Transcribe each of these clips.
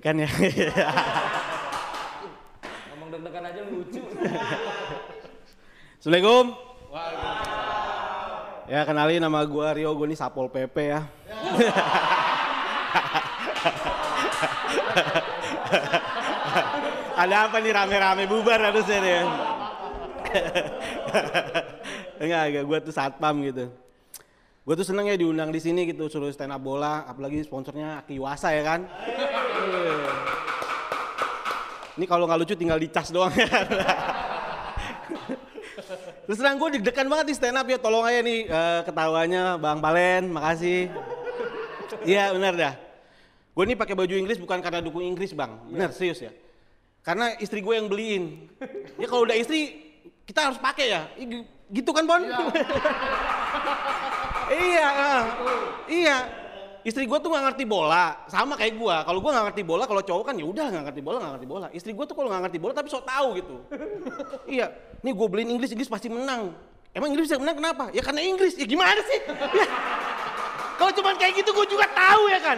deg-degan ya. Ngomong deg-degan aja lucu. Assalamualaikum. Ya kenalin nama gua Rio, gua nih Sapol PP ya. Ada apa nih rame-rame bubar harusnya nih. enggak, enggak, gua tuh satpam gitu. Gue tuh seneng ya diundang di sini gitu suruh stand up bola, apalagi sponsornya Akiwasa ya kan. Ini kalau nggak lucu tinggal dicas doang ya. Terus terang gue deg-degan banget di stand up ya, tolong aja nih eh, ketawanya Bang Palen, makasih. Iya benar dah. Gue nih pakai baju Inggris bukan karena dukung Inggris bang, benar serius ya. Karena istri gue yang beliin. Ya kalau udah istri kita harus pakai ya, gitu kan Bon? iya, ah. iya. Istri gue tuh nggak ngerti bola, sama kayak gue. Kalau gue nggak ngerti bola, kalau cowok kan ya udah nggak ngerti bola, nggak ngerti bola. Istri gue tuh kalau nggak ngerti bola tapi sok tahu gitu. iya, nih gue beliin Inggris, Inggris pasti menang. Emang Inggris bisa menang kenapa? Ya karena Inggris. Ya gimana sih? Ya. Kalau cuman kayak gitu gue juga tahu ya kan.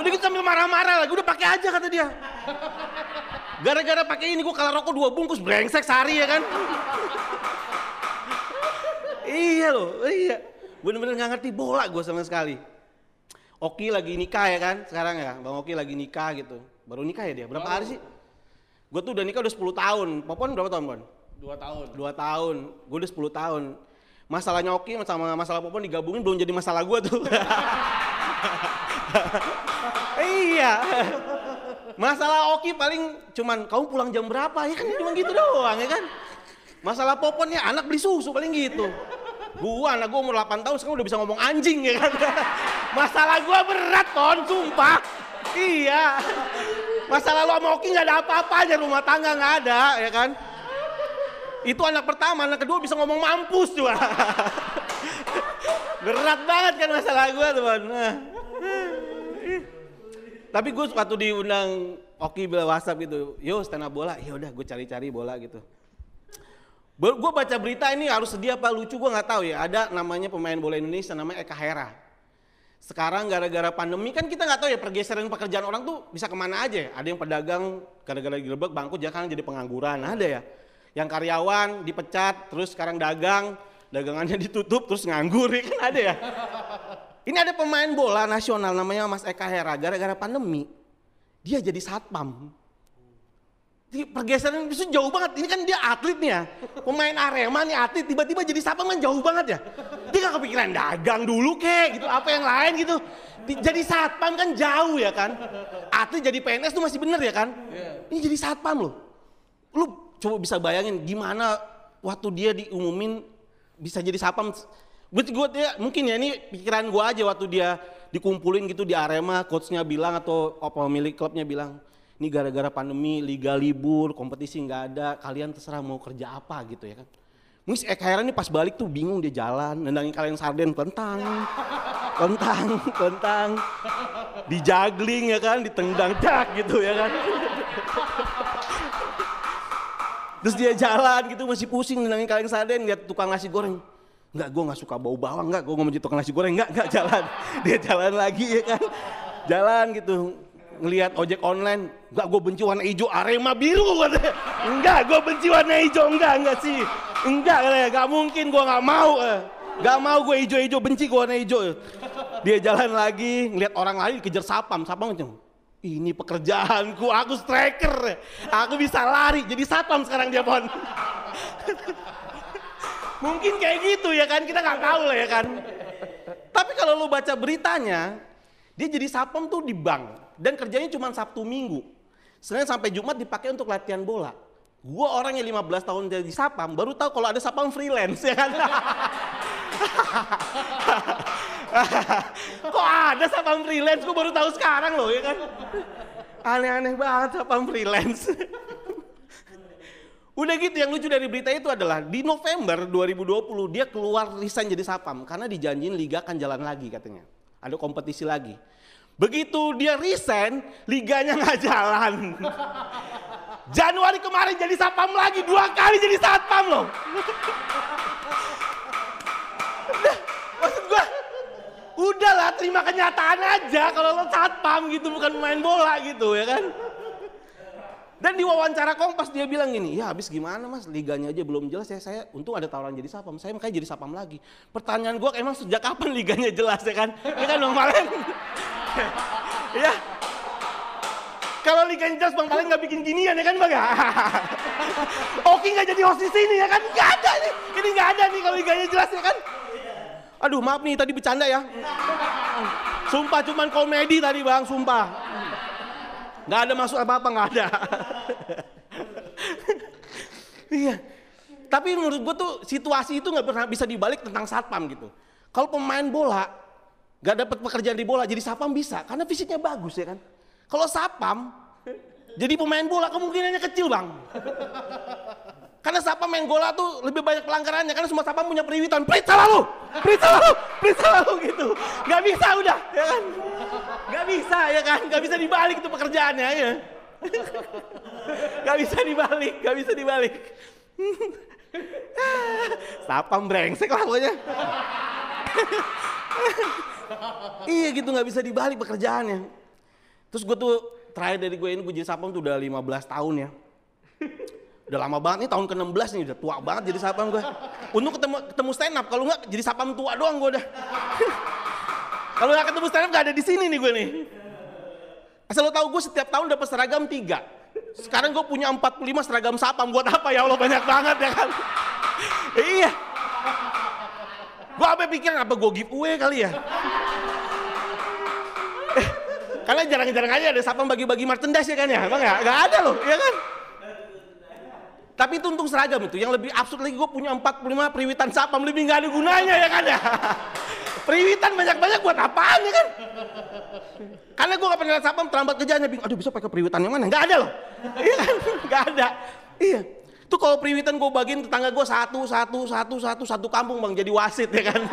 Udah gitu sambil marah-marah lagi, udah pakai aja kata dia. Gara-gara pakai ini gue kalah rokok dua bungkus brengsek sehari ya kan. iya loh, iya. Bener-bener nggak ngerti bola gue sama sekali. Oki lagi nikah ya kan sekarang ya, Bang Oki lagi nikah gitu. Baru nikah ya dia, berapa hari sih? Gue tuh udah nikah udah 10 tahun. Popon berapa tahun, Bon? Dua tahun. Dua tahun, gue udah 10 tahun. Masalahnya Oki sama masalah Popon digabungin belum jadi masalah gue tuh. iya. Masalah Oki paling cuman kamu pulang jam berapa ya kan cuma gitu doang ya kan. Masalah Popon ya anak beli susu paling gitu. Gua anak gua umur 8 tahun sekarang udah bisa ngomong anjing ya kan. Masalah gua berat kon, sumpah. Iya. Masalah lu sama Oki nggak ada apa-apanya rumah tangga nggak ada ya kan. Itu anak pertama, anak kedua bisa ngomong mampus tuh. Berat banget kan masalah tuh, Bon. Nah. Tapi gue waktu diundang Oki bila WhatsApp gitu, yo stand up bola, ya udah gue cari-cari bola gitu. Gue baca berita ini harus sedih apa lucu gue nggak tahu ya. Ada namanya pemain bola Indonesia namanya Eka Hera. Sekarang gara-gara pandemi kan kita nggak tahu ya pergeseran pekerjaan orang tuh bisa ke mana aja ya. Ada yang pedagang gara-gara digerebek bangkrut jangan jadi pengangguran. Ada ya. Yang karyawan dipecat terus sekarang dagang dagangannya ditutup terus nganggur ya kan ada ya. Ini ada pemain bola nasional namanya Mas Eka Hera gara-gara pandemi dia jadi satpam. Jadi pergeseran itu jauh banget. Ini kan dia atlet nih ya. Pemain Arema nih atlet tiba-tiba jadi satpam kan jauh banget ya. Gak kepikiran dagang dulu kek gitu apa yang lain gitu. Jadi satpam kan jauh ya kan. Atlet jadi PNS tuh masih bener ya kan. Ini jadi satpam loh. Lu coba bisa bayangin gimana waktu dia diumumin bisa jadi satpam Gue gue dia mungkin ya ini pikiran gue aja waktu dia dikumpulin gitu di Arema, coachnya bilang atau apa milik klubnya bilang, ini gara-gara pandemi, liga libur, kompetisi nggak ada, kalian terserah mau kerja apa gitu ya kan. Mungkin Eka Hera ini pas balik tuh bingung dia jalan, nendangin kalian sarden kentang, kentang, kentang, di juggling ya kan, ditendang dak gitu ya kan. Terus dia jalan gitu masih pusing nendangin kalian sarden, lihat tukang nasi goreng, Enggak, gue gak suka bau bawang, enggak, gue ngomong tukang nasi goreng, enggak, enggak, jalan. Dia jalan lagi ya kan, jalan gitu, ngelihat ojek online, enggak, gue benci warna hijau, arema biru, katanya. Enggak, gue benci warna hijau, enggak, enggak sih. Enggak, katanya, gak mungkin, gue gak mau. eh. Gak mau gue hijau-hijau, benci gue warna hijau. Dia jalan lagi, ngelihat orang lain kejar sapam, sapam macam, ini pekerjaanku, aku striker, aku bisa lari, jadi sapam sekarang dia pon. Mungkin kayak gitu ya kan, kita nggak tahu lah ya kan. Tapi kalau lu baca beritanya, dia jadi sapam tuh di bank dan kerjanya cuma Sabtu Minggu. Senin sampai Jumat dipakai untuk latihan bola. Gua orang yang 15 tahun jadi sapam, baru tahu kalau ada sapam freelance ya kan. Kok ada sapam freelance? Gue baru tahu sekarang loh ya kan. Aneh-aneh banget sapam freelance. Udah gitu yang lucu dari berita itu adalah di November 2020 dia keluar resign jadi sapam karena dijanjiin liga akan jalan lagi katanya. Ada kompetisi lagi. Begitu dia resign, liganya nggak jalan. Januari kemarin jadi sapam lagi, dua kali jadi satpam loh. Nah, maksud gua, Udahlah, terima kenyataan aja kalau lo satpam gitu, bukan main bola gitu ya kan. Dan di wawancara Kompas dia bilang gini, ya habis gimana mas, liganya aja belum jelas ya saya, untung ada tawaran jadi sapam, saya makanya jadi sapam lagi. Pertanyaan gua emang sejak kapan liganya jelas ya kan? Ya kan Bang Palen? ya. Kalau liganya jelas Bang Palen nggak bikin ginian ya kan Bang ya? Oki nggak jadi host di sini ya kan? Nggak ada nih, ini nggak ada nih kalau liganya jelas ya kan? Aduh maaf nih tadi bercanda ya. Sumpah cuman komedi tadi bang, sumpah. Nggak ada masuk apa-apa, nggak ada. iya. Tapi menurut gue tuh situasi itu nggak pernah bisa dibalik tentang satpam gitu. Kalau pemain bola nggak dapat pekerjaan di bola jadi satpam bisa karena fisiknya bagus ya kan. Kalau satpam jadi pemain bola kemungkinannya kecil bang. Karena satpam main bola tuh lebih banyak pelanggarannya karena semua satpam punya periwitan. Periksa lalu, periksa lalu, periksa lalu gitu. Gak bisa udah, ya kan? Gak bisa ya kan? Gak bisa dibalik itu pekerjaannya ya. Gak bisa dibalik, gak bisa dibalik. Satpam brengsek lah pokoknya. iya gitu nggak bisa dibalik pekerjaannya. Terus gue tuh terakhir dari gue ini gue jadi satpam tuh udah 15 tahun ya. Udah lama banget nih tahun ke-16 nih udah tua banget jadi satpam gue. Untung ketemu ketemu stand up kalau nggak jadi satpam tua doang gue udah. kalau nggak ketemu stand up nggak ada di sini nih gue nih. Asal lo tahu gue setiap tahun dapat seragam tiga. Sekarang gue punya 45 seragam satpam buat apa ya Allah banyak banget ya kan. iya. Gue apa pikiran apa gue giveaway kali ya. Eh, karena jarang-jarang aja ada satpam bagi-bagi merchandise ya kan ya, bang ya? Gak ada loh, ya kan? Tapi itu untung seragam itu. Yang lebih absurd lagi gue punya 45 periwitan sapam lebih nggak ada gunanya ya kan ya. periwitan banyak-banyak buat apaan ya kan? Karena gue gak pernah lihat sapam terlambat kerjanya. Bingung, aduh bisa pakai periwitan yang mana? Nggak ada loh. Iya kan? Nggak ada. Iya. Itu kalau periwitan gue bagiin tetangga gue satu, satu, satu, satu, satu kampung bang jadi wasit ya kan.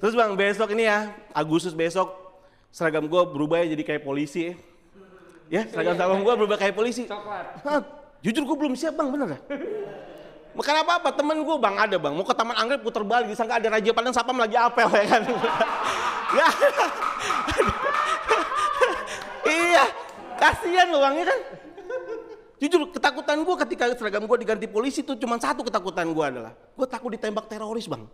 Terus bang besok ini ya, Agustus besok seragam gue berubah ya jadi kayak polisi ya. Ya, seragam sapam gue berubah kayak polisi. Coklat. Hah, jujur gue belum siap bang, bener dah. Makanya apa apa temen gue bang ada bang mau ke Taman Anggrek putar balik disangka ada Raja Padang Sapam lagi apel ya kan. ya. iya, kasihan loh bang ya kan. Jujur ketakutan gue ketika seragam gue diganti polisi tuh cuma satu ketakutan gue adalah gue takut ditembak teroris bang.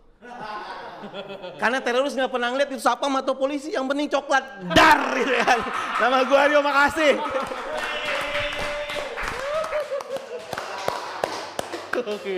Karena teroris nggak pernah ngeliat itu sapam atau polisi yang penting coklat dar gitu kan. Nama gue Aryo makasih. Oke.